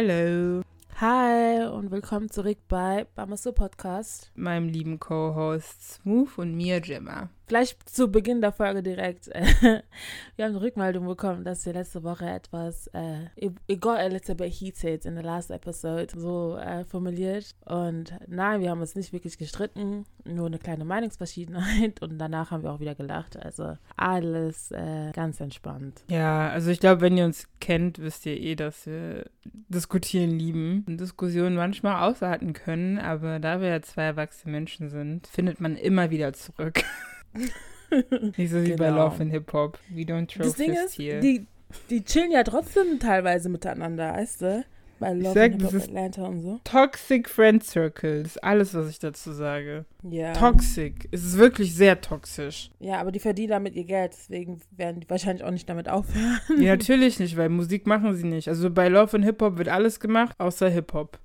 Hello. Hi und willkommen zurück bei Bamaso Podcast. Meinem lieben Co-Host Smooth und mir, Gemma. Gleich zu Beginn der Folge direkt. wir haben eine Rückmeldung bekommen, dass wir letzte Woche etwas, äh, it got a little bit heated in the last episode, so äh, formuliert. Und nein, wir haben uns nicht wirklich gestritten, nur eine kleine Meinungsverschiedenheit. Und danach haben wir auch wieder gelacht. Also alles äh, ganz entspannt. Ja, also ich glaube, wenn ihr uns kennt, wisst ihr eh, dass wir diskutieren lieben und Diskussionen manchmal aushalten können. Aber da wir ja zwei erwachsene Menschen sind, findet man immer wieder zurück. Nicht so wie genau. bei Love and Hip Hop. We don't throw das Ding ist, hier. Die, die chillen ja trotzdem teilweise miteinander, weißt du? Bei Love sag, and Hip Hop Atlanta und so. Toxic Friend Circles, alles, was ich dazu sage. Ja. Toxic. Es ist wirklich sehr toxisch. Ja, aber die verdienen damit ihr Geld, deswegen werden die wahrscheinlich auch nicht damit aufhören. Ja, natürlich nicht, weil Musik machen sie nicht. Also bei Love and Hip Hop wird alles gemacht, außer Hip Hop.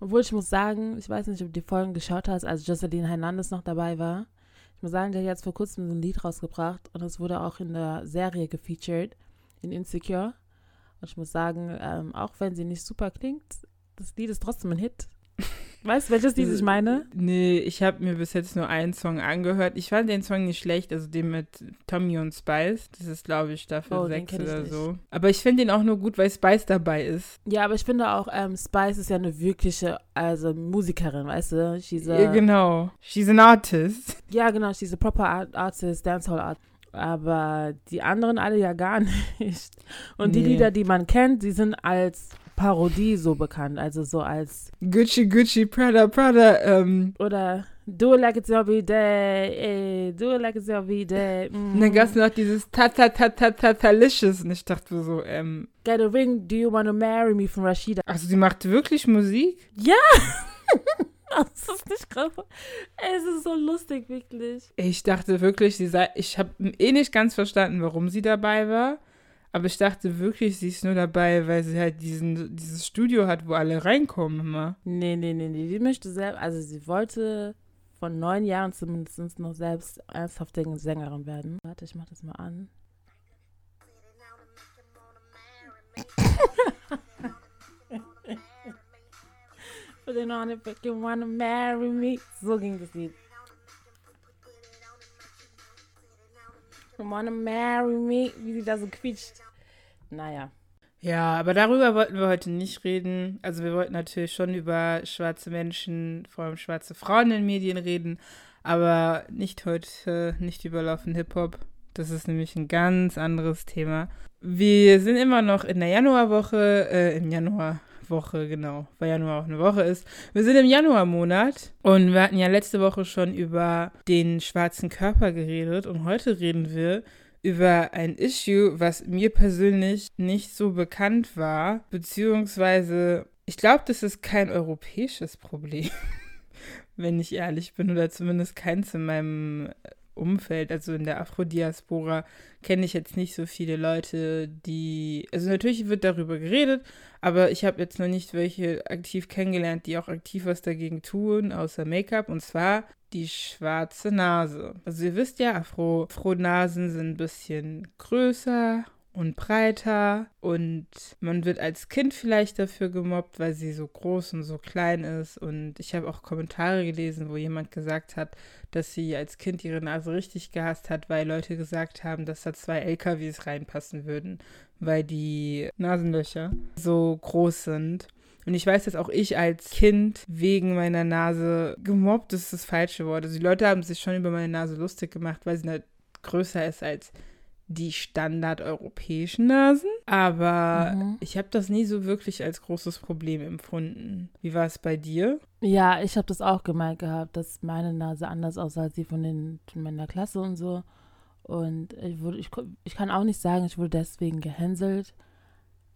Obwohl ich muss sagen, ich weiß nicht, ob du die Folgen geschaut hast, als Jocelyn Hernandez noch dabei war. Muss sagen, der hat jetzt vor kurzem ein Lied rausgebracht und es wurde auch in der Serie gefeatured, in Insecure. Und ich muss sagen, ähm, auch wenn sie nicht super klingt, das Lied ist trotzdem ein Hit. Weißt du, welches Lied ich meine? Nee, ich habe mir bis jetzt nur einen Song angehört. Ich fand den Song nicht schlecht, also den mit Tommy und Spice. Das ist, glaube ich, Staffel oh, 6 oder nicht. so. Aber ich finde den auch nur gut, weil Spice dabei ist. Ja, aber ich finde auch, ähm, Spice ist ja eine wirkliche, also Musikerin, weißt du? She's a, ja, genau. She's an artist. Ja, genau. She's a proper art artist, dancehall artist aber die anderen alle ja gar nicht. Und nee. die Lieder, die man kennt, die sind als Parodie so bekannt, also so als Gucci Gucci Prada Prada ähm. oder Do it like it's every day, ey, do it like it's every day. Mm. Dann gab es noch dieses ta ta ta ta ta talicious und ich dachte so, ähm. Get a ring, do you wanna marry me von Rashida. Also sie macht wirklich Musik? Ja! Das ist nicht krass. Es ist so lustig, wirklich. Ich dachte wirklich, sie sei. Ich habe eh nicht ganz verstanden, warum sie dabei war. Aber ich dachte wirklich, sie ist nur dabei, weil sie halt diesen, dieses Studio hat, wo alle reinkommen immer. Nee, nee, nee, nee. Die möchte selbst, also sie wollte von neun Jahren zumindest noch selbst ernsthafte Sängerin werden. Warte, ich mach das mal an. Put it on if you wanna marry me. So ging das Lied. You wanna marry me? Wie sie da so quietscht. Naja. Ja, aber darüber wollten wir heute nicht reden. Also wir wollten natürlich schon über schwarze Menschen, vor allem schwarze Frauen in Medien reden, aber nicht heute, nicht über Laufen Hip-Hop. Das ist nämlich ein ganz anderes Thema. Wir sind immer noch in der Januarwoche, äh, im Januar, Woche, genau, weil Januar auch eine Woche ist. Wir sind im Januarmonat und wir hatten ja letzte Woche schon über den schwarzen Körper geredet und heute reden wir über ein Issue, was mir persönlich nicht so bekannt war, beziehungsweise ich glaube, das ist kein europäisches Problem, wenn ich ehrlich bin, oder zumindest keins in meinem Umfeld, also in der Afrodiaspora, kenne ich jetzt nicht so viele Leute, die. Also natürlich wird darüber geredet, aber ich habe jetzt noch nicht welche aktiv kennengelernt, die auch aktiv was dagegen tun, außer Make-up. Und zwar die schwarze Nase. Also ihr wisst ja, Afro, Afro-Nasen sind ein bisschen größer und breiter und man wird als Kind vielleicht dafür gemobbt, weil sie so groß und so klein ist und ich habe auch Kommentare gelesen, wo jemand gesagt hat, dass sie als Kind ihre Nase richtig gehasst hat, weil Leute gesagt haben, dass da zwei LKWs reinpassen würden, weil die Nasenlöcher so groß sind. Und ich weiß, dass auch ich als Kind wegen meiner Nase gemobbt ist das falsche Wort. Also die Leute haben sich schon über meine Nase lustig gemacht, weil sie halt größer ist als die standardeuropäischen Nasen. Aber mhm. ich habe das nie so wirklich als großes Problem empfunden. Wie war es bei dir? Ja, ich habe das auch gemeint gehabt, dass meine Nase anders aussah als die von, den, meiner Klasse und so. Und ich, wurde, ich, ich kann auch nicht sagen, ich wurde deswegen gehänselt.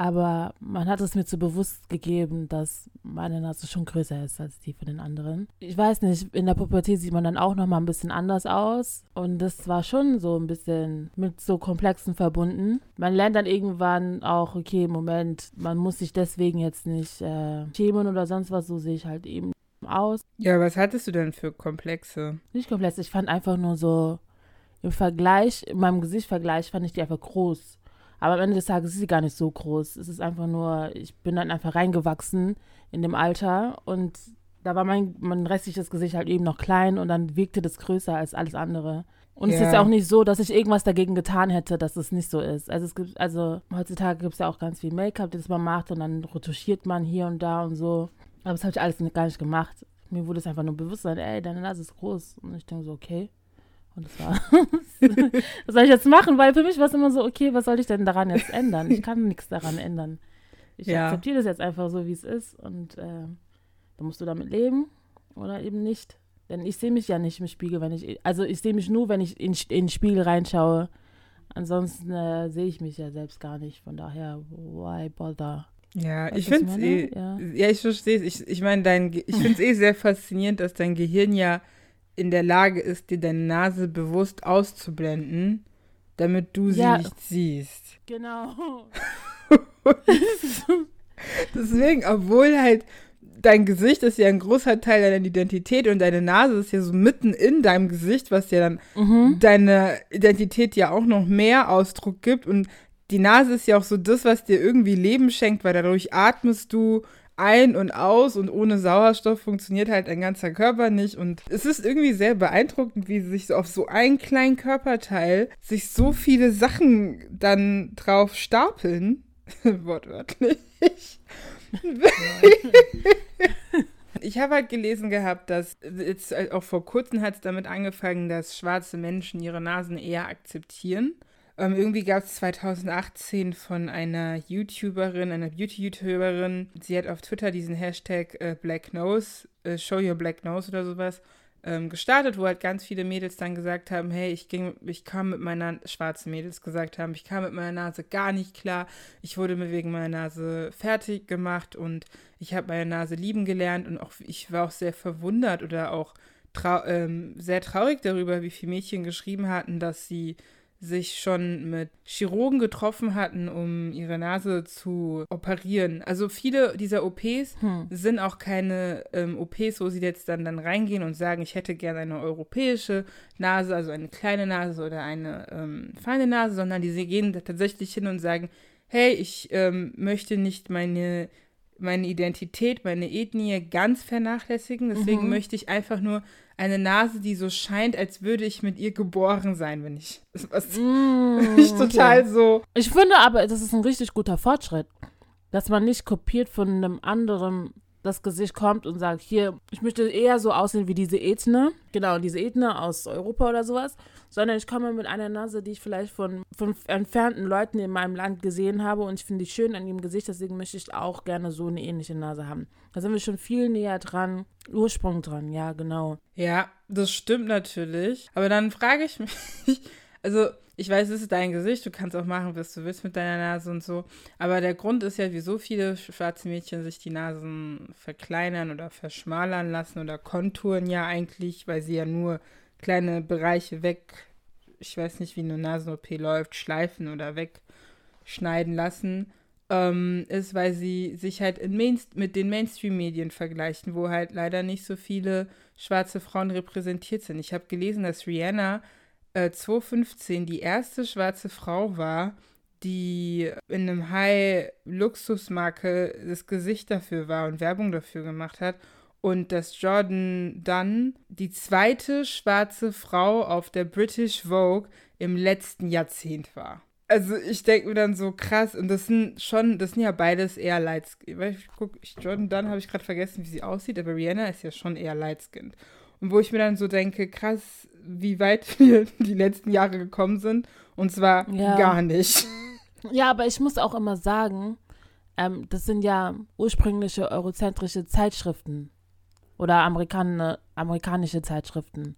Aber man hat es mir zu bewusst gegeben, dass meine Nase schon größer ist als die von den anderen. Ich weiß nicht, in der Pubertät sieht man dann auch noch mal ein bisschen anders aus. Und das war schon so ein bisschen mit so Komplexen verbunden. Man lernt dann irgendwann auch, okay, Moment, man muss sich deswegen jetzt nicht äh, schämen oder sonst was, so sehe ich halt eben aus. Ja, was hattest du denn für Komplexe? Nicht komplex, ich fand einfach nur so im Vergleich, in meinem Gesichtvergleich fand ich die einfach groß. Aber am Ende des Tages ist sie gar nicht so groß. Es ist einfach nur, ich bin dann einfach reingewachsen in dem Alter und da war mein, mein restliches Gesicht halt eben noch klein und dann wirkte das größer als alles andere. Und ja. es ist ja auch nicht so, dass ich irgendwas dagegen getan hätte, dass es nicht so ist. Also es gibt, also heutzutage gibt es ja auch ganz viel Make-up, das man macht und dann retuschiert man hier und da und so. Aber das habe ich alles gar nicht gemacht. Mir wurde es einfach nur bewusst sein, ey, deine Nase ist groß. Und ich denke so, okay. Und das war, was soll ich jetzt machen? Weil für mich war es immer so, okay, was soll ich denn daran jetzt ändern? Ich kann nichts daran ändern. Ich ja. akzeptiere das jetzt einfach so, wie es ist. Und äh, dann musst du damit leben oder eben nicht. Denn ich sehe mich ja nicht im Spiegel, wenn ich, also ich sehe mich nur, wenn ich in, in den Spiegel reinschaue. Ansonsten äh, sehe ich mich ja selbst gar nicht. Von daher, why bother? Ja, Was ich finde es eh, ja. ja. ich verstehe es. Ich, ich meine, ich finde es eh sehr faszinierend, dass dein Gehirn ja in der Lage ist, dir deine Nase bewusst auszublenden, damit du sie ja. nicht siehst. Genau. Deswegen, obwohl halt dein Gesicht ist ja ein großer Teil deiner Identität und deine Nase ist ja so mitten in deinem Gesicht, was ja dann mhm. deine Identität ja auch noch mehr Ausdruck gibt. Und die Nase ist ja auch so das, was dir irgendwie Leben schenkt, weil dadurch atmest du ein und aus und ohne Sauerstoff funktioniert halt dein ganzer Körper nicht. Und es ist irgendwie sehr beeindruckend, wie sich auf so einen kleinen Körperteil sich so viele Sachen dann drauf stapeln. Wortwörtlich. ich habe halt gelesen gehabt, dass jetzt auch vor kurzem hat es damit angefangen, dass schwarze Menschen ihre Nasen eher akzeptieren. Ähm, irgendwie gab es 2018 von einer YouTuberin, einer Beauty-YouTuberin, sie hat auf Twitter diesen Hashtag äh, Black Nose, äh, Show Your Black Nose oder sowas ähm, gestartet, wo halt ganz viele Mädels dann gesagt haben, hey, ich ging, ich kam mit meiner, schwarzen Mädels gesagt haben, ich kam mit meiner Nase gar nicht klar, ich wurde mir wegen meiner Nase fertig gemacht und ich habe meine Nase lieben gelernt und auch ich war auch sehr verwundert oder auch trau ähm, sehr traurig darüber, wie viele Mädchen geschrieben hatten, dass sie sich schon mit Chirurgen getroffen hatten, um ihre Nase zu operieren. Also viele dieser OPs hm. sind auch keine ähm, OPs, wo sie jetzt dann, dann reingehen und sagen, ich hätte gerne eine europäische Nase, also eine kleine Nase oder eine ähm, feine Nase, sondern die sie gehen tatsächlich hin und sagen, hey, ich ähm, möchte nicht meine meine Identität, meine Ethnie ganz vernachlässigen. Deswegen mhm. möchte ich einfach nur eine Nase, die so scheint, als würde ich mit ihr geboren sein, wenn ich. Was mm, ich total okay. so. Ich finde aber, das ist ein richtig guter Fortschritt, dass man nicht kopiert von einem anderen das Gesicht kommt und sagt, hier, ich möchte eher so aussehen wie diese Ethne, genau, diese Ethne aus Europa oder sowas, sondern ich komme mit einer Nase, die ich vielleicht von, von entfernten Leuten in meinem Land gesehen habe. Und ich finde die schön an ihrem Gesicht, deswegen möchte ich auch gerne so eine ähnliche Nase haben. Da sind wir schon viel näher dran, Ursprung dran, ja, genau. Ja, das stimmt natürlich, aber dann frage ich mich, also ich weiß, es ist dein Gesicht, du kannst auch machen, was du willst mit deiner Nase und so. Aber der Grund ist ja, wie so viele schwarze Mädchen sich die Nasen verkleinern oder verschmalern lassen oder konturen ja eigentlich, weil sie ja nur kleine Bereiche weg, ich weiß nicht, wie eine Nasen-OP läuft, schleifen oder wegschneiden lassen, ähm, ist, weil sie sich halt mit den Mainstream-Medien vergleichen, wo halt leider nicht so viele schwarze Frauen repräsentiert sind. Ich habe gelesen, dass Rihanna äh, 2015 die erste schwarze Frau war, die in einem High-Luxusmarke das Gesicht dafür war und Werbung dafür gemacht hat. Und dass Jordan dann die zweite schwarze Frau auf der British Vogue im letzten Jahrzehnt war. Also ich denke mir dann so krass, und das sind schon, das sind ja beides eher light Ich guck, Jordan Dunn habe ich gerade vergessen, wie sie aussieht, aber Rihanna ist ja schon eher light skinned. Und wo ich mir dann so denke, krass, wie weit wir die letzten Jahre gekommen sind. Und zwar ja. gar nicht. Ja, aber ich muss auch immer sagen, ähm, das sind ja ursprüngliche eurozentrische Zeitschriften oder Amerikan amerikanische Zeitschriften.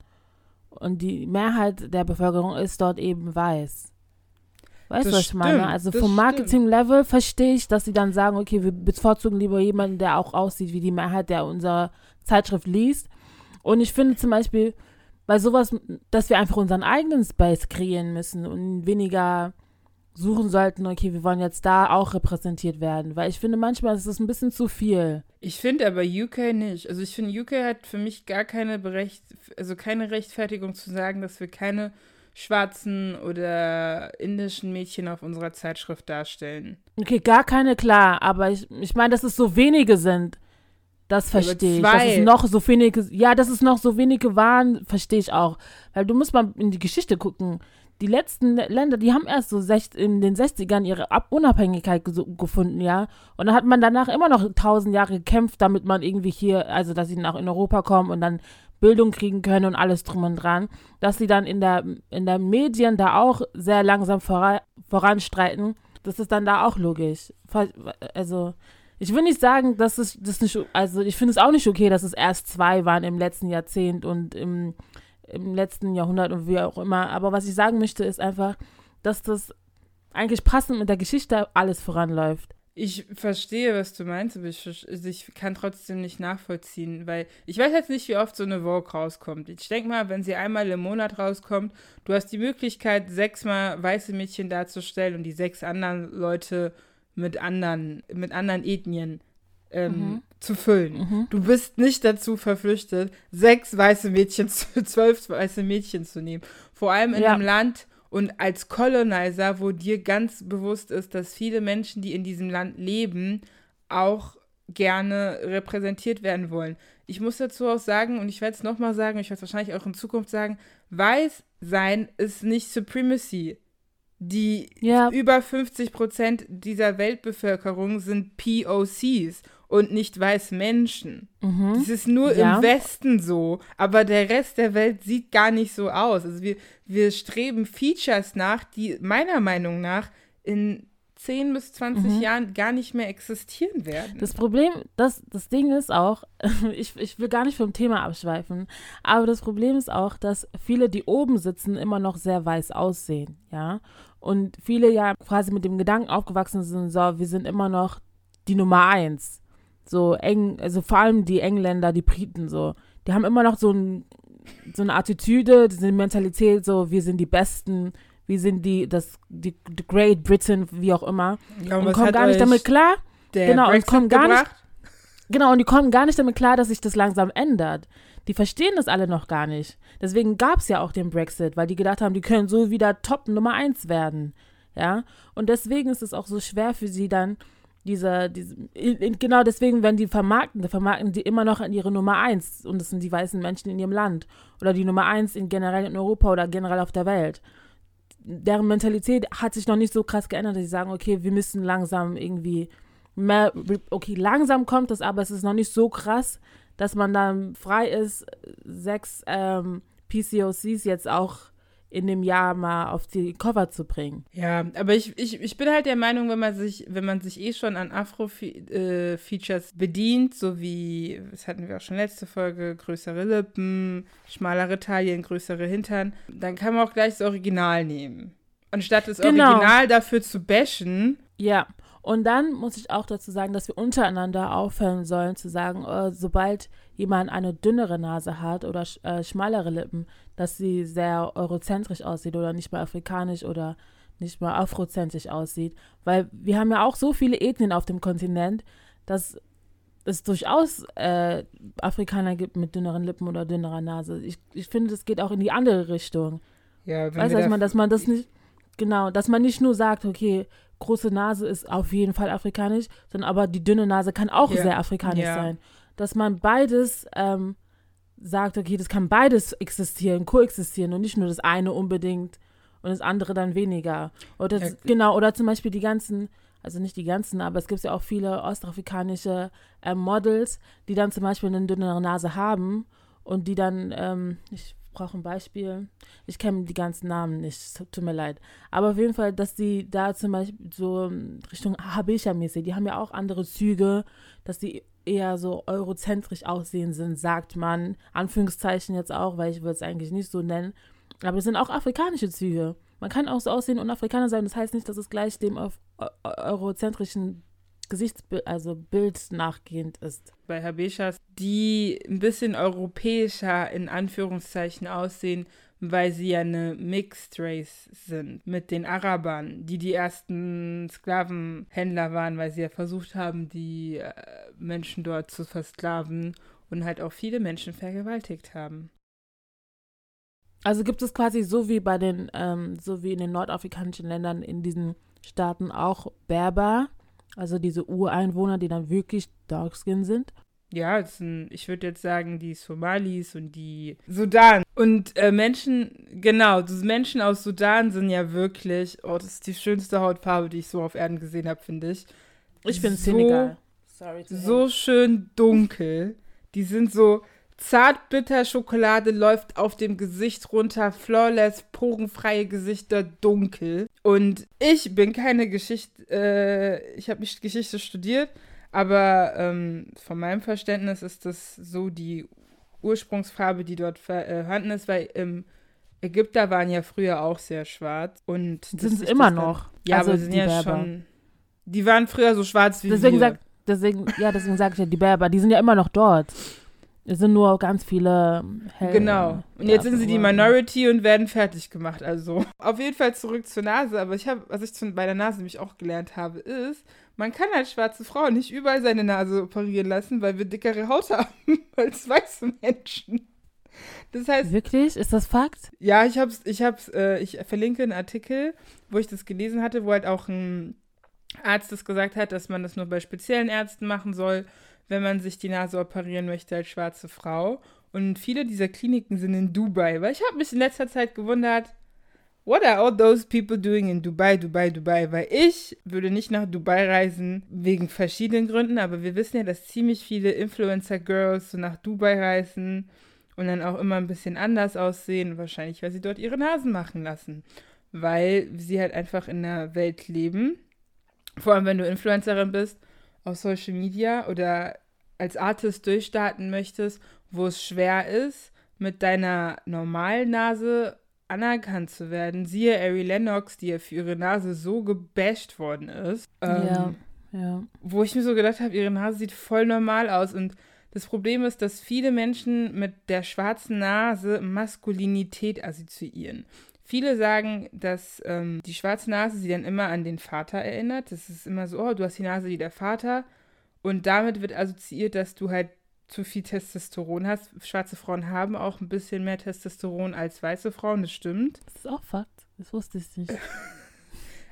Und die Mehrheit der Bevölkerung ist dort eben weiß. Weißt du, was ich meine? Also vom Marketing-Level verstehe ich, dass sie dann sagen, okay, wir bevorzugen lieber jemanden, der auch aussieht wie die Mehrheit, der unsere Zeitschrift liest. Und ich finde zum Beispiel, bei sowas, dass wir einfach unseren eigenen Space kreieren müssen und weniger suchen sollten, okay, wir wollen jetzt da auch repräsentiert werden, weil ich finde manchmal ist es ein bisschen zu viel. Ich finde aber UK nicht. Also ich finde UK hat für mich gar keine Berecht also keine Rechtfertigung zu sagen, dass wir keine schwarzen oder indischen Mädchen auf unserer Zeitschrift darstellen. Okay, gar keine, klar, aber ich, ich meine, dass es so wenige sind. Das verstehe ich. Dass es noch so wenige, ja, dass es noch so wenige waren, verstehe ich auch. Weil du musst mal in die Geschichte gucken. Die letzten Länder, die haben erst so in den 60ern ihre Unabhängigkeit gefunden, ja. Und dann hat man danach immer noch tausend Jahre gekämpft, damit man irgendwie hier, also dass sie nach in Europa kommen und dann Bildung kriegen können und alles drum und dran, dass sie dann in der, in der Medien da auch sehr langsam vora, voranstreiten. Das ist dann da auch logisch. Also, ich will nicht sagen, dass es das nicht, also ich finde es auch nicht okay, dass es erst zwei waren im letzten Jahrzehnt und im, im letzten Jahrhundert und wie auch immer. Aber was ich sagen möchte, ist einfach, dass das eigentlich passend mit der Geschichte alles voranläuft. Ich verstehe, was du meinst, aber ich, also ich, kann trotzdem nicht nachvollziehen, weil ich weiß jetzt nicht, wie oft so eine Vogue rauskommt. Ich denke mal, wenn sie einmal im Monat rauskommt, du hast die Möglichkeit, sechsmal weiße Mädchen darzustellen und die sechs anderen Leute mit anderen, mit anderen Ethnien ähm, mhm. zu füllen. Mhm. Du bist nicht dazu verpflichtet, sechs weiße Mädchen, zwölf weiße Mädchen zu nehmen. Vor allem in ja. einem Land und als Colonizer, wo dir ganz bewusst ist, dass viele Menschen, die in diesem Land leben, auch gerne repräsentiert werden wollen. Ich muss dazu auch sagen, und ich werde es nochmal sagen, ich werde es wahrscheinlich auch in Zukunft sagen, weiß sein ist nicht Supremacy. Die ja. über 50 Prozent dieser Weltbevölkerung sind POCs und nicht weiße Menschen. Mhm. Das ist nur ja. im Westen so, aber der Rest der Welt sieht gar nicht so aus. Also wir, wir streben Features nach, die meiner Meinung nach in 10 bis 20 mhm. Jahren gar nicht mehr existieren werden. Das Problem, das, das Ding ist auch, ich, ich will gar nicht vom Thema abschweifen, aber das Problem ist auch, dass viele, die oben sitzen, immer noch sehr weiß aussehen, ja. Und viele ja quasi mit dem Gedanken aufgewachsen sind, so, wir sind immer noch die Nummer eins. So eng, also vor allem die Engländer, die Briten, so. Die haben immer noch so, ein, so eine Attitüde, diese Mentalität, so, wir sind die Besten, wir sind die, das, die, die Great Britain, wie auch immer. Ja, und, und kommen gar nicht damit klar. genau, Brexit und kommen gar gebracht? nicht. Genau, und die kommen gar nicht damit klar, dass sich das langsam ändert. Die verstehen das alle noch gar nicht. Deswegen gab es ja auch den Brexit, weil die gedacht haben, die können so wieder Top Nummer eins werden. Ja. Und deswegen ist es auch so schwer für sie dann, diese, diese genau deswegen, wenn die vermarkten, vermarkten die immer noch an ihre Nummer eins und das sind die weißen Menschen in ihrem Land oder die Nummer eins in generell in Europa oder generell auf der Welt. Deren Mentalität hat sich noch nicht so krass geändert, dass sie sagen, okay, wir müssen langsam irgendwie mehr, okay, langsam kommt das, aber es ist noch nicht so krass, dass man dann frei ist, sechs ähm, PCOCs jetzt auch in dem Jahr mal auf die Cover zu bringen. Ja, aber ich, ich, ich bin halt der Meinung, wenn man sich, wenn man sich eh schon an Afro-Features äh, bedient, so wie, das hatten wir auch schon letzte Folge, größere Lippen, schmalere Taillen, größere Hintern, dann kann man auch gleich das Original nehmen. Anstatt das genau. Original dafür zu bashen. Ja. Und dann muss ich auch dazu sagen, dass wir untereinander aufhören sollen zu sagen, oh, sobald jemand eine dünnere Nase hat oder sch äh, schmalere Lippen, dass sie sehr eurozentrisch aussieht oder nicht mehr afrikanisch oder nicht mehr afrozentrisch aussieht. Weil wir haben ja auch so viele Ethnien auf dem Kontinent, dass es durchaus äh, Afrikaner gibt mit dünneren Lippen oder dünnerer Nase. Ich, ich finde, das geht auch in die andere Richtung. Ja, weißt du, dass man, dass man das nicht, genau, dass man nicht nur sagt, okay, große Nase ist auf jeden Fall afrikanisch, sondern aber die dünne Nase kann auch ja. sehr afrikanisch ja. sein. Dass man beides ähm, sagt, okay, das kann beides existieren, koexistieren und nicht nur das eine unbedingt und das andere dann weniger. Oder ja. genau, oder zum Beispiel die ganzen, also nicht die ganzen, aber es gibt ja auch viele ostafrikanische äh, Models, die dann zum Beispiel eine dünnere Nase haben und die dann, ähm, ich brauche ein Beispiel. Ich kenne die ganzen Namen nicht, tut mir leid. Aber auf jeden Fall, dass die da zum Beispiel so Richtung Habesha-mäßig, die haben ja auch andere Züge, dass die eher so eurozentrisch aussehen sind, sagt man. Anführungszeichen jetzt auch, weil ich würde es eigentlich nicht so nennen. Aber das sind auch afrikanische Züge. Man kann auch so aussehen und Afrikaner sein. Das heißt nicht, dass es gleich dem auf eurozentrischen Gesichtsbild, also Bild nachgehend ist. Bei Habeshas, die ein bisschen europäischer in Anführungszeichen aussehen, weil sie ja eine Mixed Race sind mit den Arabern, die die ersten Sklavenhändler waren, weil sie ja versucht haben, die äh, Menschen dort zu versklaven und halt auch viele Menschen vergewaltigt haben. Also gibt es quasi so wie bei den, ähm, so wie in den nordafrikanischen Ländern in diesen Staaten auch Berber, also diese Ureinwohner, die dann wirklich Darkskin sind. Ja, sind, ich würde jetzt sagen, die Somalis und die Sudan. Und äh, Menschen, genau, Menschen aus Sudan sind ja wirklich, oh, das ist die schönste Hautfarbe, die ich so auf Erden gesehen habe, finde ich. Ich bin so, Senegal. Sorry. So schön dunkel. Die sind so zartbitter Schokolade läuft auf dem Gesicht runter, flawless, porenfreie Gesichter dunkel. Und ich bin keine Geschichte, äh, ich habe nicht Geschichte studiert, aber ähm, von meinem Verständnis ist das so die Ursprungsfarbe, die dort äh, vorhanden ist, weil im Ägypter waren ja früher auch sehr schwarz. Und sind sie immer noch. Ja, also aber sie sind ja Berber. schon. Die waren früher so schwarz wie deswegen wir. Sag, deswegen, ja, deswegen sage ich ja, die Berber, die sind ja immer noch dort. Es sind nur ganz viele hell, Genau. Und jetzt sind sie die Minority und werden fertig gemacht. Also auf jeden Fall zurück zur Nase. Aber ich habe, was ich bei der Nase nämlich auch gelernt habe, ist, man kann als schwarze Frau nicht überall seine Nase operieren lassen, weil wir dickere Haut haben als weiße Menschen. Das heißt. Wirklich? Ist das Fakt? Ja, ich hab's, ich hab's, äh, ich verlinke einen Artikel, wo ich das gelesen hatte, wo halt auch ein Arzt das gesagt hat, dass man das nur bei speziellen Ärzten machen soll wenn man sich die Nase operieren möchte als schwarze Frau. Und viele dieser Kliniken sind in Dubai. Weil ich habe mich in letzter Zeit gewundert, what are all those people doing in Dubai, Dubai, Dubai? Weil ich würde nicht nach Dubai reisen, wegen verschiedenen Gründen, aber wir wissen ja, dass ziemlich viele Influencer-Girls so nach Dubai reisen und dann auch immer ein bisschen anders aussehen. Wahrscheinlich, weil sie dort ihre Nasen machen lassen. Weil sie halt einfach in der Welt leben. Vor allem, wenn du Influencerin bist auf Social Media oder als Artist durchstarten möchtest, wo es schwer ist, mit deiner normalen Nase anerkannt zu werden. Siehe Ari Lennox, die ja für ihre Nase so gebasht worden ist. Ähm, ja, ja. Wo ich mir so gedacht habe, ihre Nase sieht voll normal aus. Und das Problem ist, dass viele Menschen mit der schwarzen Nase Maskulinität assoziieren. Viele sagen, dass ähm, die schwarze Nase sie dann immer an den Vater erinnert. Das ist immer so, oh, du hast die Nase wie der Vater. Und damit wird assoziiert, dass du halt zu viel Testosteron hast. Schwarze Frauen haben auch ein bisschen mehr Testosteron als weiße Frauen, das stimmt. Das ist auch Fakt. Das wusste ich nicht.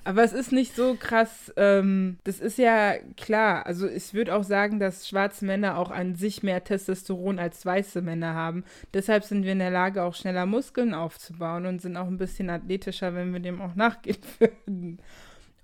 Aber es ist nicht so krass. Ähm, das ist ja klar. Also ich würde auch sagen, dass schwarze Männer auch an sich mehr Testosteron als weiße Männer haben. Deshalb sind wir in der Lage, auch schneller Muskeln aufzubauen und sind auch ein bisschen athletischer, wenn wir dem auch nachgehen würden.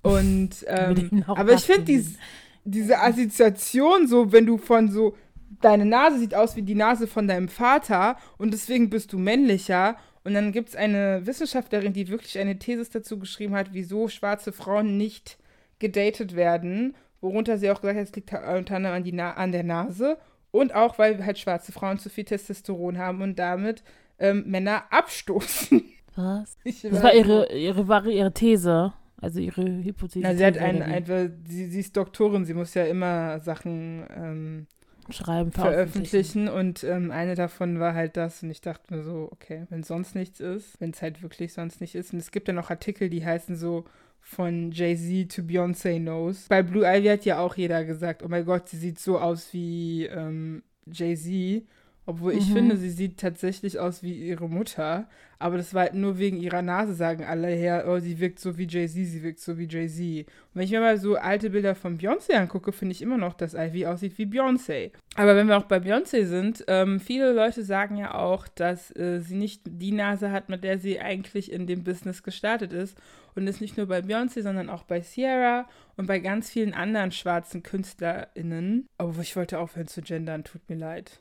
Und ähm, aber ich finde dies, diese Assoziation so, wenn du von so, deine Nase sieht aus wie die Nase von deinem Vater und deswegen bist du männlicher. Und dann gibt es eine Wissenschaftlerin, die wirklich eine These dazu geschrieben hat, wieso schwarze Frauen nicht gedatet werden. Worunter sie auch gesagt hat, es liegt unter anderem an, die Na an der Nase. Und auch, weil halt schwarze Frauen zu viel Testosteron haben und damit ähm, Männer abstoßen. Was? Ich das war ihre, ihre, war ihre These. Also ihre Hypothese. Ja, sie hat einen, einfach, sie, sie ist Doktorin, sie muss ja immer Sachen ähm, schreiben, veröffentlichen. Und ähm, eine davon war halt das. Und ich dachte mir so, okay, wenn sonst nichts ist, wenn es halt wirklich sonst nicht ist. Und es gibt ja noch Artikel, die heißen so von Jay-Z to Beyoncé Knows. Bei Blue Ivy hat ja auch jeder gesagt, oh mein Gott, sie sieht so aus wie ähm, Jay-Z. Obwohl ich mhm. finde, sie sieht tatsächlich aus wie ihre Mutter. Aber das war halt nur wegen ihrer Nase, sagen alle her, oh, sie wirkt so wie Jay-Z, sie wirkt so wie Jay-Z. Und wenn ich mir mal so alte Bilder von Beyoncé angucke, finde ich immer noch, dass Ivy aussieht wie Beyoncé. Aber wenn wir auch bei Beyoncé sind, ähm, viele Leute sagen ja auch, dass äh, sie nicht die Nase hat, mit der sie eigentlich in dem Business gestartet ist. Und das nicht nur bei Beyoncé, sondern auch bei Sierra und bei ganz vielen anderen schwarzen KünstlerInnen. Aber ich wollte aufhören zu gendern, tut mir leid.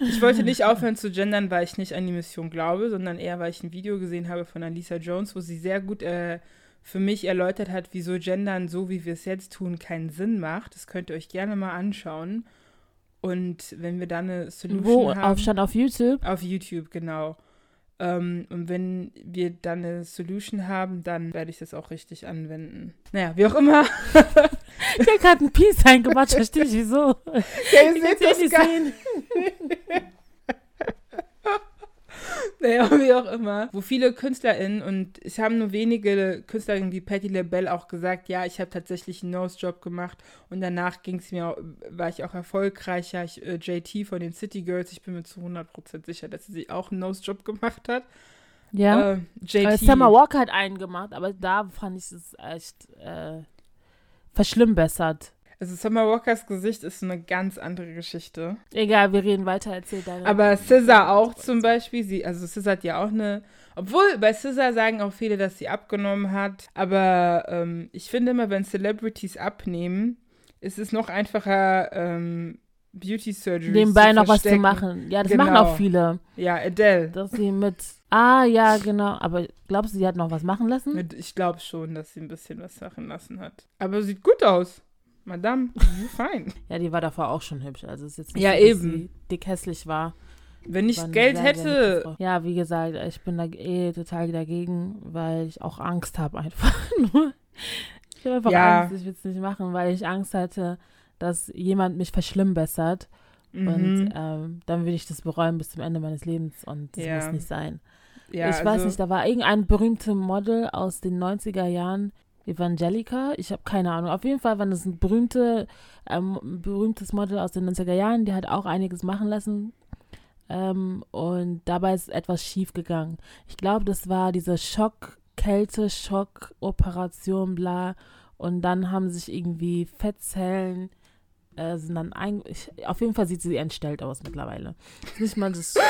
Ich wollte nicht aufhören zu gendern, weil ich nicht an die Mission glaube, sondern eher, weil ich ein Video gesehen habe von Alisa Jones, wo sie sehr gut äh, für mich erläutert hat, wieso Gendern so, wie wir es jetzt tun, keinen Sinn macht. Das könnt ihr euch gerne mal anschauen. Und wenn wir dann eine Solution wo, haben. Wo? Aufstand auf YouTube? Auf YouTube, genau. Ähm, und wenn wir dann eine Solution haben, dann werde ich das auch richtig anwenden. Naja, wie auch immer. ich habe gerade ein Peace eingemacht, verstehe ich wieso. Ja, ihr seht das gar sehen. naja, wie auch immer. Wo viele KünstlerInnen und es haben nur wenige KünstlerInnen wie Patti LaBelle auch gesagt, ja, ich habe tatsächlich einen Nose-Job gemacht und danach ging es mir, war ich auch erfolgreicher. Ich, äh, JT von den City Girls, ich bin mir zu 100% sicher, dass sie auch einen Nose-Job gemacht hat. Ja. Äh, JT. Summer Walker hat einen gemacht, aber da fand ich es echt äh, verschlimmbessert. Also Summer Walkers Gesicht ist eine ganz andere Geschichte. Egal, wir reden weiter, erzähl deine. Aber Scissor auch zum Beispiel, sie, also Scissor hat ja auch eine, obwohl bei Scissor sagen auch viele, dass sie abgenommen hat. Aber ähm, ich finde immer, wenn Celebrities abnehmen, ist es noch einfacher, ähm, Beauty Surgery Nebenbei noch was zu machen. Ja, das genau. machen auch viele. Ja, Adele. Dass sie mit. Ah, ja, genau. Aber glaubst du, sie hat noch was machen lassen? Ich glaube schon, dass sie ein bisschen was machen lassen hat. Aber sieht gut aus. Madame, fine. ja, die war davor auch schon hübsch. Also ist jetzt nicht ja, so, eben. sie dick hässlich war. Wenn ich Geld sehr, hätte. Ja, wie gesagt, ich bin da eh total dagegen, weil ich auch Angst habe einfach nur. Ich habe einfach ja. Angst, ich will es nicht machen, weil ich Angst hatte, dass jemand mich verschlimmbessert. Mhm. Und ähm, dann würde ich das bereuen bis zum Ende meines Lebens und das ja. muss nicht sein. Ja, ich also weiß nicht, da war irgendein berühmtes Model aus den 90er Jahren, Evangelica, ich habe keine Ahnung. Auf jeden Fall war das ein berühmte, ähm, berühmtes Model aus den 90er Jahren, die hat auch einiges machen lassen. Ähm, und dabei ist etwas schief gegangen. Ich glaube, das war diese Schock, Kälte, Schock, Operation, bla. Und dann haben sich irgendwie Fettzellen äh, sind dann ein, ich, auf jeden Fall sieht sie entstellt aus mittlerweile. Nicht mal das so,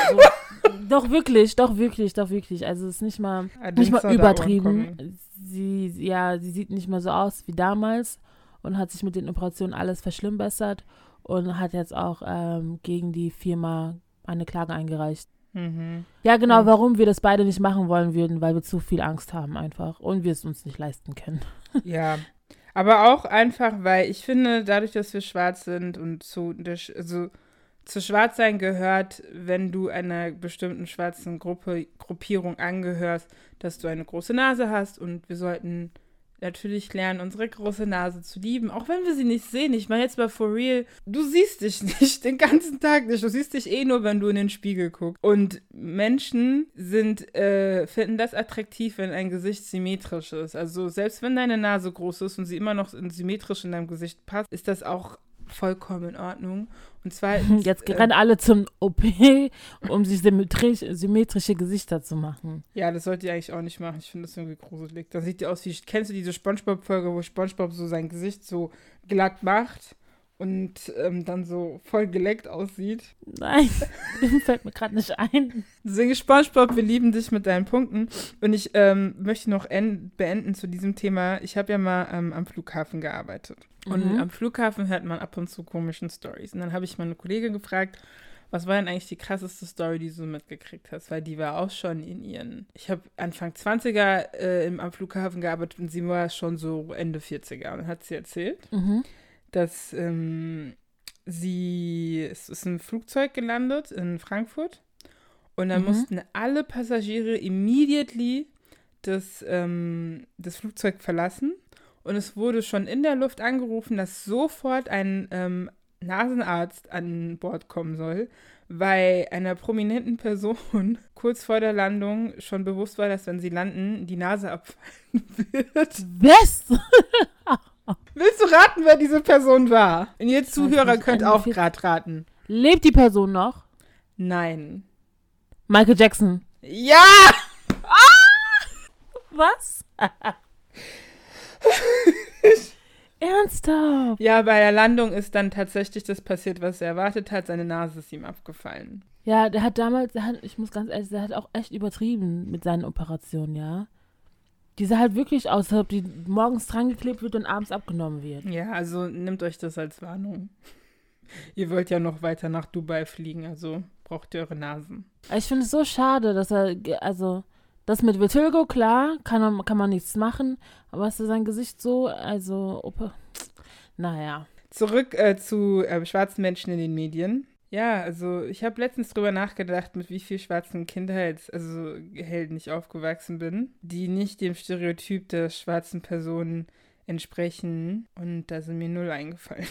doch wirklich, doch wirklich, doch wirklich. Also es ist nicht mal, nicht mal übertrieben sie, ja, sie sieht nicht mehr so aus wie damals und hat sich mit den Operationen alles verschlimmbessert und hat jetzt auch ähm, gegen die Firma eine Klage eingereicht. Mhm. Ja, genau, warum wir das beide nicht machen wollen würden, weil wir zu viel Angst haben einfach und wir es uns nicht leisten können. Ja, aber auch einfach, weil ich finde, dadurch, dass wir schwarz sind und zu, also zu Schwarzsein gehört, wenn du einer bestimmten schwarzen Gruppe, Gruppierung angehörst, dass du eine große Nase hast und wir sollten natürlich lernen, unsere große Nase zu lieben, auch wenn wir sie nicht sehen. Ich meine jetzt mal for real, du siehst dich nicht den ganzen Tag nicht. Du siehst dich eh nur, wenn du in den Spiegel guckst. Und Menschen sind, äh, finden das attraktiv, wenn ein Gesicht symmetrisch ist. Also selbst wenn deine Nase groß ist und sie immer noch symmetrisch in deinem Gesicht passt, ist das auch vollkommen in Ordnung. Und zwar. Jetzt äh, rennen alle zum OP, um sich symmetrisch, symmetrische Gesichter zu machen. Ja, das sollte ihr eigentlich auch nicht machen. Ich finde das irgendwie gruselig. Dann sieht ihr aus wie. Kennst du diese Spongebob-Folge, wo Spongebob so sein Gesicht so glatt macht? Und ähm, dann so voll geleckt aussieht. Nein, fällt mir gerade nicht ein. Deswegen SpongeBob, wir lieben dich mit deinen Punkten. Und ich ähm, möchte noch beenden zu diesem Thema. Ich habe ja mal ähm, am Flughafen gearbeitet. Und mhm. am Flughafen hört man ab und zu komischen Stories. Und dann habe ich meine Kollegin gefragt, was war denn eigentlich die krasseste Story, die du so mitgekriegt hast? Weil die war auch schon in ihren. Ich habe Anfang 20er äh, im, am Flughafen gearbeitet und sie war schon so Ende 40er. Und dann hat sie erzählt, mhm dass ähm, sie, es ist ein Flugzeug gelandet in Frankfurt und dann mhm. mussten alle Passagiere immediately das, ähm, das Flugzeug verlassen und es wurde schon in der Luft angerufen, dass sofort ein ähm, Nasenarzt an Bord kommen soll, weil einer prominenten Person kurz vor der Landung schon bewusst war, dass wenn sie landen, die Nase abfallen wird. Was? Willst du raten, wer diese Person war? Und ihr Zuhörer könnt auch gerade raten. Lebt die Person noch? Nein. Michael Jackson. Ja! Ah! Was? Ernsthaft? Ja, bei der Landung ist dann tatsächlich das passiert, was er erwartet hat. Seine Nase ist ihm abgefallen. Ja, der hat damals, der hat, ich muss ganz ehrlich, der hat auch echt übertrieben mit seinen Operationen, ja. Die sah halt wirklich aus, als ob die morgens dran geklebt wird und abends abgenommen wird. Ja, also nehmt euch das als Warnung. ihr wollt ja noch weiter nach Dubai fliegen, also braucht ihr eure Nasen. Ich finde es so schade, dass er, also, das mit Vitiligo, klar, kann man, kann man nichts machen, aber er sein Gesicht so, also, opa, naja. Zurück äh, zu äh, schwarzen Menschen in den Medien. Ja, also ich habe letztens drüber nachgedacht, mit wie viel schwarzen Kindheits, also Helden ich aufgewachsen bin, die nicht dem Stereotyp der schwarzen Personen entsprechen. Und da sind mir null eingefallen.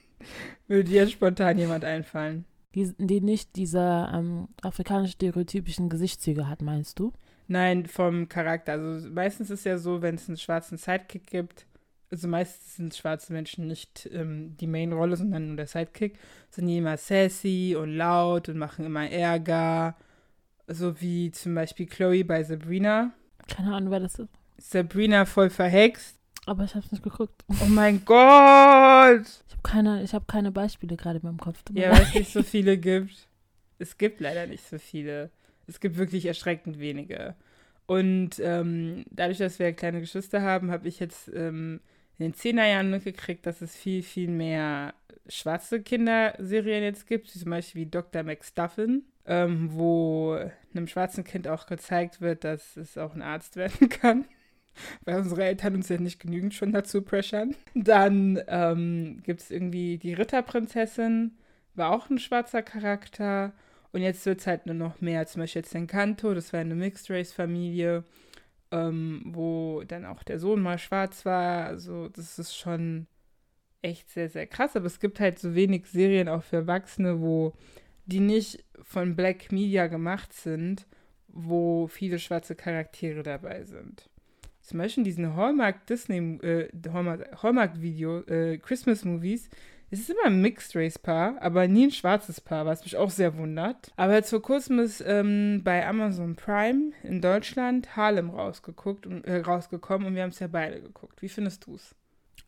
Würde dir spontan jemand einfallen? die, die nicht diese ähm, afrikanischen stereotypischen Gesichtszüge hat, meinst du? Nein, vom Charakter. Also meistens ist ja so, wenn es einen schwarzen Sidekick gibt, also meistens sind schwarze Menschen nicht ähm, die Main-Rolle, sondern nur der Sidekick, sind die immer sassy und laut und machen immer Ärger. So wie zum Beispiel Chloe bei Sabrina. Keine Ahnung, wer das ist. Sabrina voll verhext. Aber ich hab's nicht geguckt. Oh mein Gott! Ich habe keine, ich hab keine Beispiele gerade in meinem Kopf. Ja, weil es nicht so viele gibt. Es gibt leider nicht so viele. Es gibt wirklich erschreckend wenige. Und ähm, dadurch, dass wir kleine Geschwister haben, habe ich jetzt ähm, in den Zehnerjahren mitgekriegt, dass es viel, viel mehr schwarze Kinderserien jetzt gibt, wie zum Beispiel wie Dr. McStuffin, ähm, wo einem schwarzen Kind auch gezeigt wird, dass es auch ein Arzt werden kann. Weil unsere Eltern uns ja nicht genügend schon dazu pressern. Dann ähm, gibt es irgendwie die Ritterprinzessin, war auch ein schwarzer Charakter. Und jetzt wird es halt nur noch mehr. Zum Beispiel jetzt Encanto, das war eine Mixed-Race-Familie, ähm, wo dann auch der Sohn mal schwarz war. Also das ist schon echt sehr, sehr krass. Aber es gibt halt so wenig Serien auch für Erwachsene, wo die nicht von Black Media gemacht sind, wo viele schwarze Charaktere dabei sind. Zum Beispiel diesen Hallmark Disney, äh, Hallmark, Hallmark Video, äh, Christmas Movies, es ist immer ein Mixed-Race-Paar, aber nie ein schwarzes Paar, was mich auch sehr wundert. Aber jetzt vor kurzem ist ähm, bei Amazon Prime in Deutschland Harlem rausgeguckt und, äh, rausgekommen und wir haben es ja beide geguckt. Wie findest du es?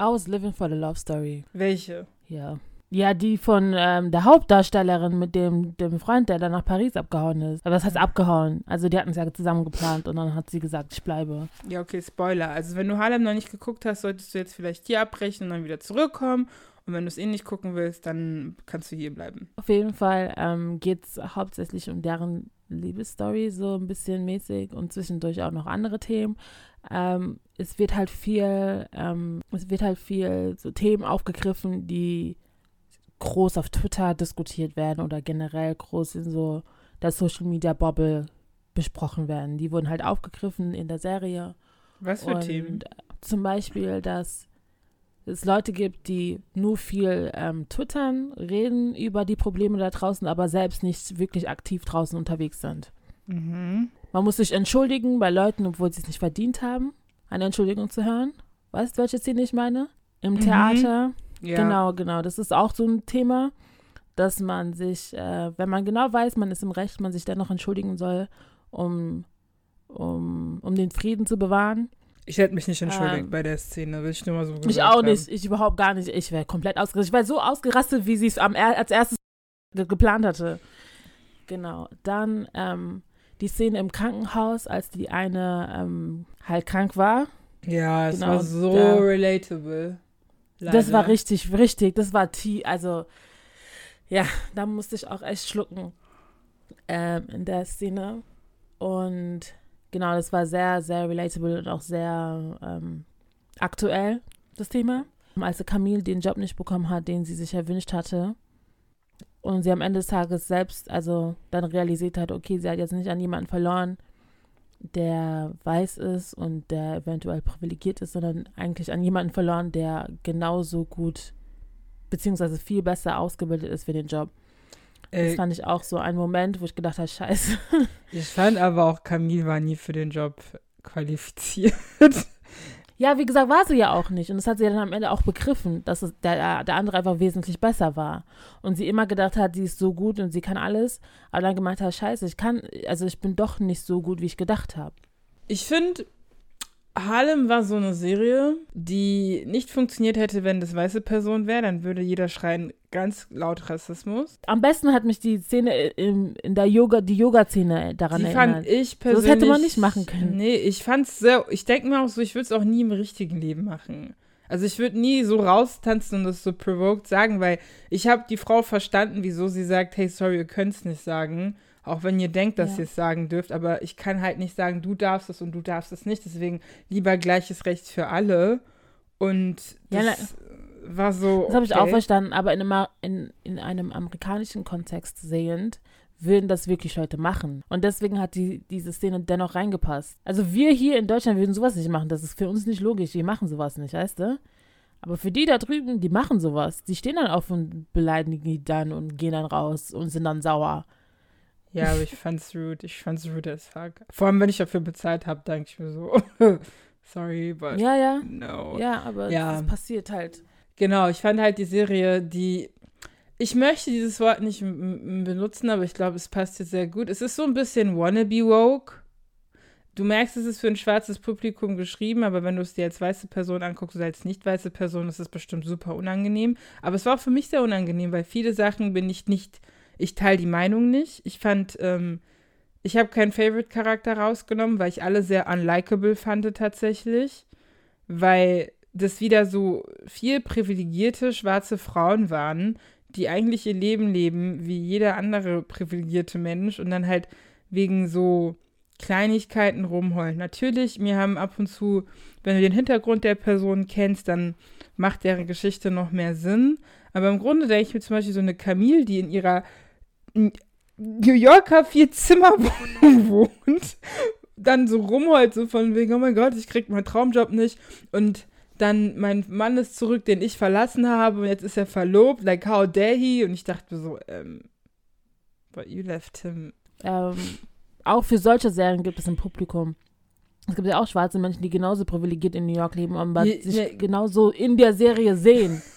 I was living for the love story. Welche? Ja. Ja, die von ähm, der Hauptdarstellerin mit dem, dem Freund, der dann nach Paris abgehauen ist. Aber das heißt abgehauen. Also die hatten es ja zusammen geplant und dann hat sie gesagt, ich bleibe. Ja, okay, Spoiler. Also wenn du Harlem noch nicht geguckt hast, solltest du jetzt vielleicht hier abbrechen und dann wieder zurückkommen und wenn du es eh nicht gucken willst, dann kannst du hier bleiben. Auf jeden Fall ähm, geht es hauptsächlich um deren Liebesstory, so ein bisschen mäßig und zwischendurch auch noch andere Themen. Ähm, es wird halt viel, ähm, es wird halt viel so Themen aufgegriffen, die groß auf Twitter diskutiert werden oder generell groß in so der Social Media Bubble besprochen werden. Die wurden halt aufgegriffen in der Serie. Was für und Themen? Zum Beispiel, dass es Leute gibt, die nur viel ähm, twittern, reden über die Probleme da draußen, aber selbst nicht wirklich aktiv draußen unterwegs sind. Mhm. Man muss sich entschuldigen bei Leuten, obwohl sie es nicht verdient haben, eine Entschuldigung zu hören. Weißt du, welche Szene ich meine? Im mhm. Theater. Ja. Genau, genau. Das ist auch so ein Thema, dass man sich, äh, wenn man genau weiß, man ist im Recht, man sich dennoch entschuldigen soll, um, um, um den Frieden zu bewahren. Ich hätte mich nicht entschuldigt ähm, bei der Szene, will ich nur mal so gesagt Ich auch nicht, haben. ich überhaupt gar nicht. Ich wäre komplett ausgerastet. Ich war so ausgerastet, wie sie es als erstes geplant hatte. Genau. Dann ähm, die Szene im Krankenhaus, als die eine ähm, halt krank war. Ja, es genau, war so da, relatable. Leider. Das war richtig, richtig. Das war T. Also, ja, da musste ich auch echt schlucken ähm, in der Szene. Und genau, das war sehr, sehr relatable und auch sehr ähm, aktuell, das Thema. Als Camille den Job nicht bekommen hat, den sie sich erwünscht hatte, und sie am Ende des Tages selbst, also dann realisiert hat, okay, sie hat jetzt nicht an jemanden verloren, der weiß ist und der eventuell privilegiert ist, sondern eigentlich an jemanden verloren, der genauso gut beziehungsweise viel besser ausgebildet ist für den Job. Das äh, fand ich auch so ein Moment, wo ich gedacht habe, scheiße. Ich fand aber auch, Camille war nie für den Job qualifiziert. Ja, wie gesagt, war sie ja auch nicht. Und das hat sie dann am Ende auch begriffen, dass es der, der andere einfach wesentlich besser war. Und sie immer gedacht hat, sie ist so gut und sie kann alles. Aber dann gemeint hat, scheiße, ich kann, also ich bin doch nicht so gut, wie ich gedacht habe. Ich finde, Harlem war so eine Serie, die nicht funktioniert hätte, wenn das weiße Person wäre. Dann würde jeder schreien, ganz laut Rassismus. Am besten hat mich die Szene in, in der Yoga, die Yoga-Szene daran die erinnert. fand ich persönlich. Das hätte man nicht machen können. Nee, ich fand's sehr, ich denke mir auch so, ich würde es auch nie im richtigen Leben machen. Also ich würde nie so raustanzen und das so provoked sagen, weil ich habe die Frau verstanden, wieso sie sagt, hey, sorry, ihr könnt es nicht sagen. Auch wenn ihr denkt, dass ja. ihr es sagen dürft, aber ich kann halt nicht sagen, du darfst es und du darfst es nicht. Deswegen lieber gleiches Recht für alle. Und das ja, war so. Das habe ich auch verstanden, aber in einem, in, in einem amerikanischen Kontext sehend würden das wirklich Leute machen. Und deswegen hat die, diese Szene dennoch reingepasst. Also wir hier in Deutschland würden sowas nicht machen. Das ist für uns nicht logisch. Wir machen sowas nicht, weißt du? Aber für die da drüben, die machen sowas. Die stehen dann auf und beleidigen die dann und gehen dann raus und sind dann sauer. Ja, aber ich fand's rude. Ich fand's rude as fuck. Vor allem, wenn ich dafür bezahlt habe, denke ich mir so, sorry, but Ja, ja. no. Ja, aber Ja. das passiert halt. Genau, ich fand halt die Serie, die. Ich möchte dieses Wort nicht benutzen, aber ich glaube, es passt jetzt sehr gut. Es ist so ein bisschen wannabe woke. Du merkst, es ist für ein schwarzes Publikum geschrieben, aber wenn du es dir als weiße Person anguckst oder als nicht weiße Person, ist es bestimmt super unangenehm. Aber es war auch für mich sehr unangenehm, weil viele Sachen bin ich nicht, ich teile die Meinung nicht. Ich fand, ähm, ich habe keinen Favorite-Charakter rausgenommen, weil ich alle sehr unlikable fand tatsächlich, weil das wieder so viel privilegierte schwarze Frauen waren, die eigentlich ihr Leben leben wie jeder andere privilegierte Mensch und dann halt wegen so Kleinigkeiten rumheulen. Natürlich, mir haben ab und zu, wenn du den Hintergrund der Person kennst, dann macht deren Geschichte noch mehr Sinn. Aber im Grunde denke ich mir zum Beispiel so eine Camille, die in ihrer New Yorker Vier-Zimmer-Wohnung wohnt, dann so rumheult, so von wegen, oh mein Gott, ich krieg meinen Traumjob nicht. Und dann mein Mann ist zurück, den ich verlassen habe, und jetzt ist er verlobt, like how dare he? Und ich dachte so, ähm, but you left him. Ähm, auch für solche Serien gibt es ein Publikum. Es gibt ja auch schwarze Menschen, die genauso privilegiert in New York leben, aber Je- sich je- genauso in der Serie sehen.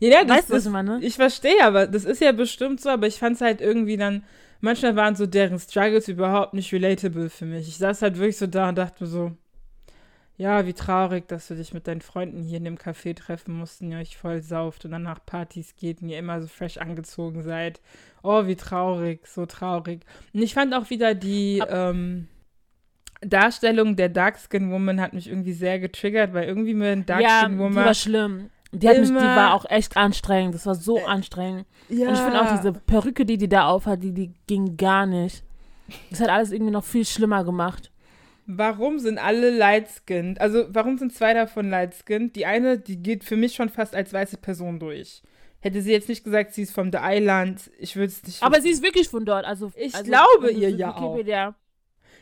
Ja, das, weißt du, was ich meine? ich verstehe, aber das ist ja bestimmt so, aber ich fand es halt irgendwie dann, manchmal waren so deren Struggles überhaupt nicht relatable für mich. Ich saß halt wirklich so da und dachte so, ja, wie traurig, dass du dich mit deinen Freunden hier in dem Café treffen musst und ihr euch voll sauft und dann nach Partys geht und ihr immer so fresh angezogen seid. Oh, wie traurig, so traurig. Und ich fand auch wieder die ähm, Darstellung der Darkskin Woman hat mich irgendwie sehr getriggert, weil irgendwie mit den ja, Darkskin die Woman. war schlimm. Die, hat mich, die war auch echt anstrengend. Das war so anstrengend. ja. Und ich finde auch diese Perücke, die die da aufhat, die, die ging gar nicht. Das hat alles irgendwie noch viel schlimmer gemacht. Warum sind alle light-skinned? Also, warum sind zwei davon light-skinned? Die eine, die geht für mich schon fast als weiße Person durch. Hätte sie jetzt nicht gesagt, sie ist vom The Island, ich würde es nicht. Aber sie ist wirklich von dort. Also, Ich also, glaube ihr ja auch.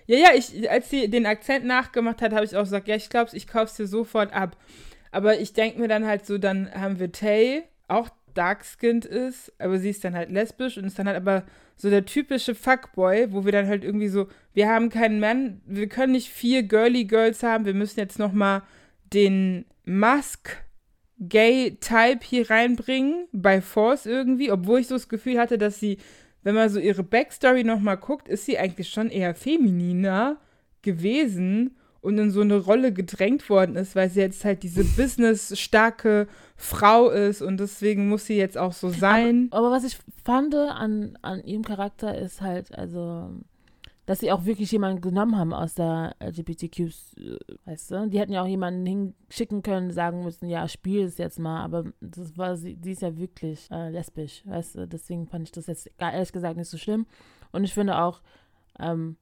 Ja, ja, ich, als sie den Akzent nachgemacht hat, habe ich auch gesagt, ja, ich glaube, ich kaufe es dir sofort ab. Aber ich denke mir dann halt so, dann haben wir Tay, auch dark-skinned ist, aber sie ist dann halt lesbisch und ist dann halt aber so der typische Fuckboy, wo wir dann halt irgendwie so, wir haben keinen Mann, wir können nicht vier girly Girls haben, wir müssen jetzt noch mal den Musk Gay Type hier reinbringen bei Force irgendwie, obwohl ich so das Gefühl hatte, dass sie, wenn man so ihre Backstory noch mal guckt, ist sie eigentlich schon eher femininer gewesen und in so eine Rolle gedrängt worden ist, weil sie jetzt halt diese business-starke Frau ist und deswegen muss sie jetzt auch so sein. Aber was ich fand an, an ihrem Charakter ist halt, also, dass sie auch wirklich jemanden genommen haben aus der LGBTQ, weißt du? Die hätten ja auch jemanden hinschicken können, sagen müssen, ja, spiel es jetzt mal, aber das war sie, sie ist ja wirklich äh, lesbisch, weißt du? Deswegen fand ich das jetzt ehrlich gesagt nicht so schlimm. Und ich finde auch, ähm,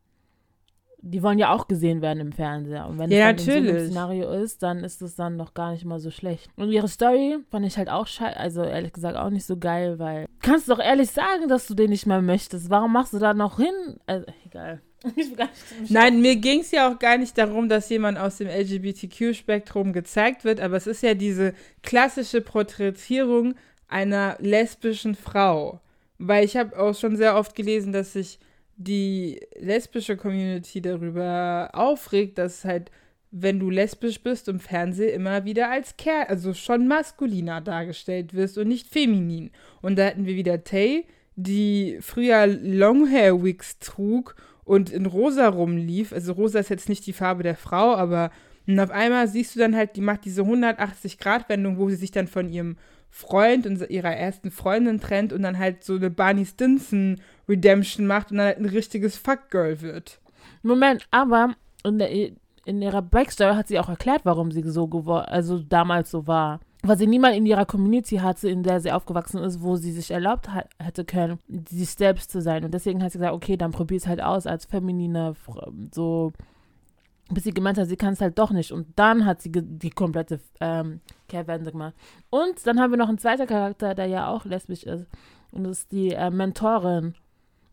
die wollen ja auch gesehen werden im Fernseher. Und wenn Ja, es dann in so natürlich. Szenario ist, dann ist es dann noch gar nicht mal so schlecht. Und ihre Story fand ich halt auch scheiße, also ehrlich gesagt auch nicht so geil, weil kannst du doch ehrlich sagen, dass du den nicht mehr möchtest. Warum machst du da noch hin? Also, egal. Nein, mir ging es ja auch gar nicht darum, dass jemand aus dem LGBTQ-Spektrum gezeigt wird, aber es ist ja diese klassische Porträtierung einer lesbischen Frau. Weil ich habe auch schon sehr oft gelesen, dass sich die lesbische Community darüber aufregt, dass halt, wenn du lesbisch bist im Fernsehen, immer wieder als Kerl, also schon maskuliner dargestellt wirst und nicht feminin. Und da hatten wir wieder Tay, die früher Longhair-Wigs trug und in rosa rumlief. Also rosa ist jetzt nicht die Farbe der Frau, aber und auf einmal siehst du dann halt, die macht diese 180-Grad-Wendung, wo sie sich dann von ihrem Freund und ihrer ersten Freundin trennt und dann halt so eine Barney Stinson Redemption macht und dann halt ein richtiges Fuckgirl wird. Moment, aber in, der, in ihrer Backstory hat sie auch erklärt, warum sie so geworden, also damals so war. Weil sie niemand in ihrer Community hatte, in der sie aufgewachsen ist, wo sie sich erlaubt hätte können, sich selbst zu sein. Und deswegen hat sie gesagt, okay, dann probier es halt aus als feminine, so, bis sie gemeint hat, sie kann es halt doch nicht. Und dann hat sie die komplette ähm, Kehrwende gemacht. Und dann haben wir noch einen zweiten Charakter, der ja auch lesbisch ist. Und das ist die äh, Mentorin.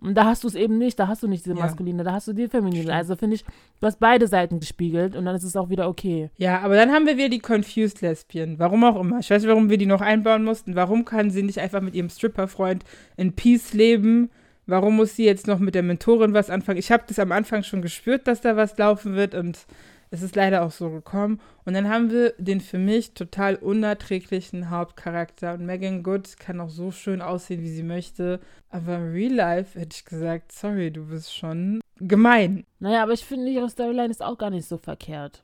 Und da hast du es eben nicht, da hast du nicht diese Ja. maskuline, da hast du die feminine. Stimmt. Also finde ich, du hast beide Seiten gespiegelt und dann ist es auch wieder okay. Ja, aber dann haben wir wieder die Confused Lesbian. Warum auch immer. Ich weiß nicht, warum wir die noch einbauen mussten. Warum kann sie nicht einfach mit ihrem Stripper-Freund in Peace leben? Warum muss sie jetzt noch mit der Mentorin was anfangen? Ich habe das am Anfang schon gespürt, dass da was laufen wird und es ist leider auch so gekommen. Und dann haben wir den für mich total unerträglichen Hauptcharakter. Und Megan Good kann auch so schön aussehen, wie sie möchte. Aber im Real Life hätte ich gesagt, sorry, du bist schon gemein. Naja, aber ich finde, ihre Storyline ist auch gar nicht so verkehrt.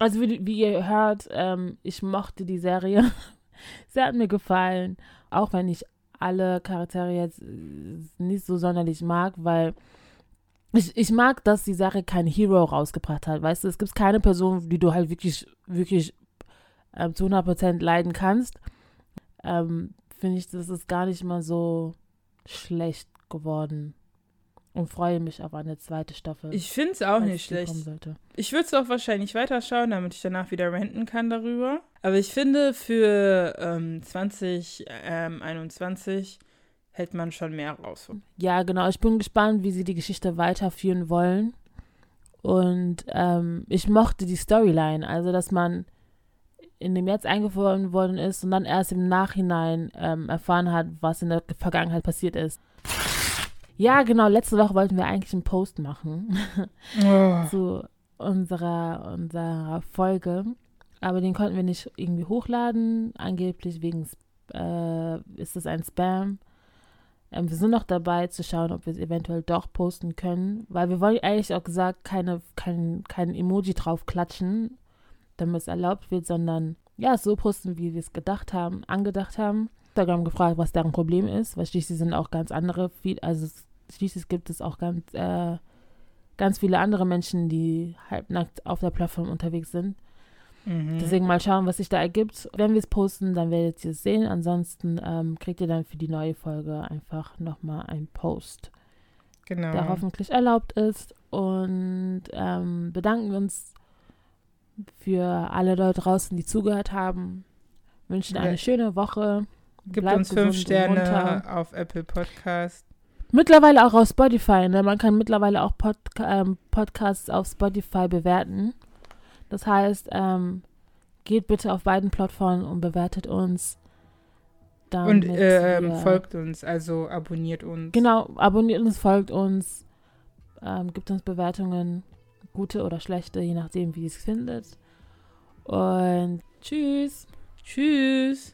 Also wie, wie ihr hört, ähm, ich mochte die Serie. Sie hat mir gefallen, auch wenn ich alle Charaktere jetzt nicht so sonderlich mag, weil ich, ich mag, dass die Sache kein Hero rausgebracht hat. Weißt du, es gibt keine Person, die du halt wirklich, wirklich ähm, zu 100% leiden kannst. Ähm, Finde ich, das ist gar nicht mal so schlecht geworden. Und freue mich auf eine zweite Staffel. Ich finde es auch nicht schlecht. Ich würde es auch wahrscheinlich weiterschauen, damit ich danach wieder renten kann darüber. Aber ich finde, für ähm, 2021 hätte man schon mehr raus. Ja, genau. Ich bin gespannt, wie sie die Geschichte weiterführen wollen. Und ähm, ich mochte die Storyline, also dass man in dem jetzt eingeführt worden ist und dann erst im Nachhinein ähm, erfahren hat, was in der Vergangenheit passiert ist. Ja, genau. Letzte Woche wollten wir eigentlich einen Post machen Oh. zu unserer, unserer Folge, aber den konnten wir nicht irgendwie hochladen. Angeblich wegen äh, ist es ein Spam. Ähm, wir sind noch dabei zu schauen, ob wir es eventuell doch posten können, weil wir wollen eigentlich auch gesagt keine, kein, kein Emoji drauf klatschen, damit es erlaubt wird, sondern ja, so posten, wie wir es gedacht haben, angedacht haben. Instagram gefragt, was deren Problem ist, weil schließlich sind auch ganz andere, viel, also schließlich gibt es auch ganz, äh, ganz viele andere Menschen, die halbnackt auf der Plattform unterwegs sind. Mhm. Deswegen mal schauen, was sich da ergibt. Wenn wir es posten, dann werdet ihr es sehen. Ansonsten ähm, kriegt ihr dann für die neue Folge einfach nochmal einen Post, genau. der hoffentlich erlaubt ist. Und ähm, bedanken uns für alle Leute draußen, die zugehört haben. Wünschen eine Ja. schöne Woche. Gibt Bleibt uns fünf. Sterne auf Apple Podcast. Mittlerweile auch auf Spotify. Ne? Man kann mittlerweile auch Pod ähm, Podcasts auf Spotify bewerten. Das heißt, ähm, geht bitte auf beiden Plattformen und bewertet uns. Und damit ähm, wir- folgt uns, also abonniert uns. Genau, abonniert uns, folgt uns, ähm, gibt uns Bewertungen, gute oder schlechte, je nachdem, wie ihr es findet. Und tschüss. Tschüss.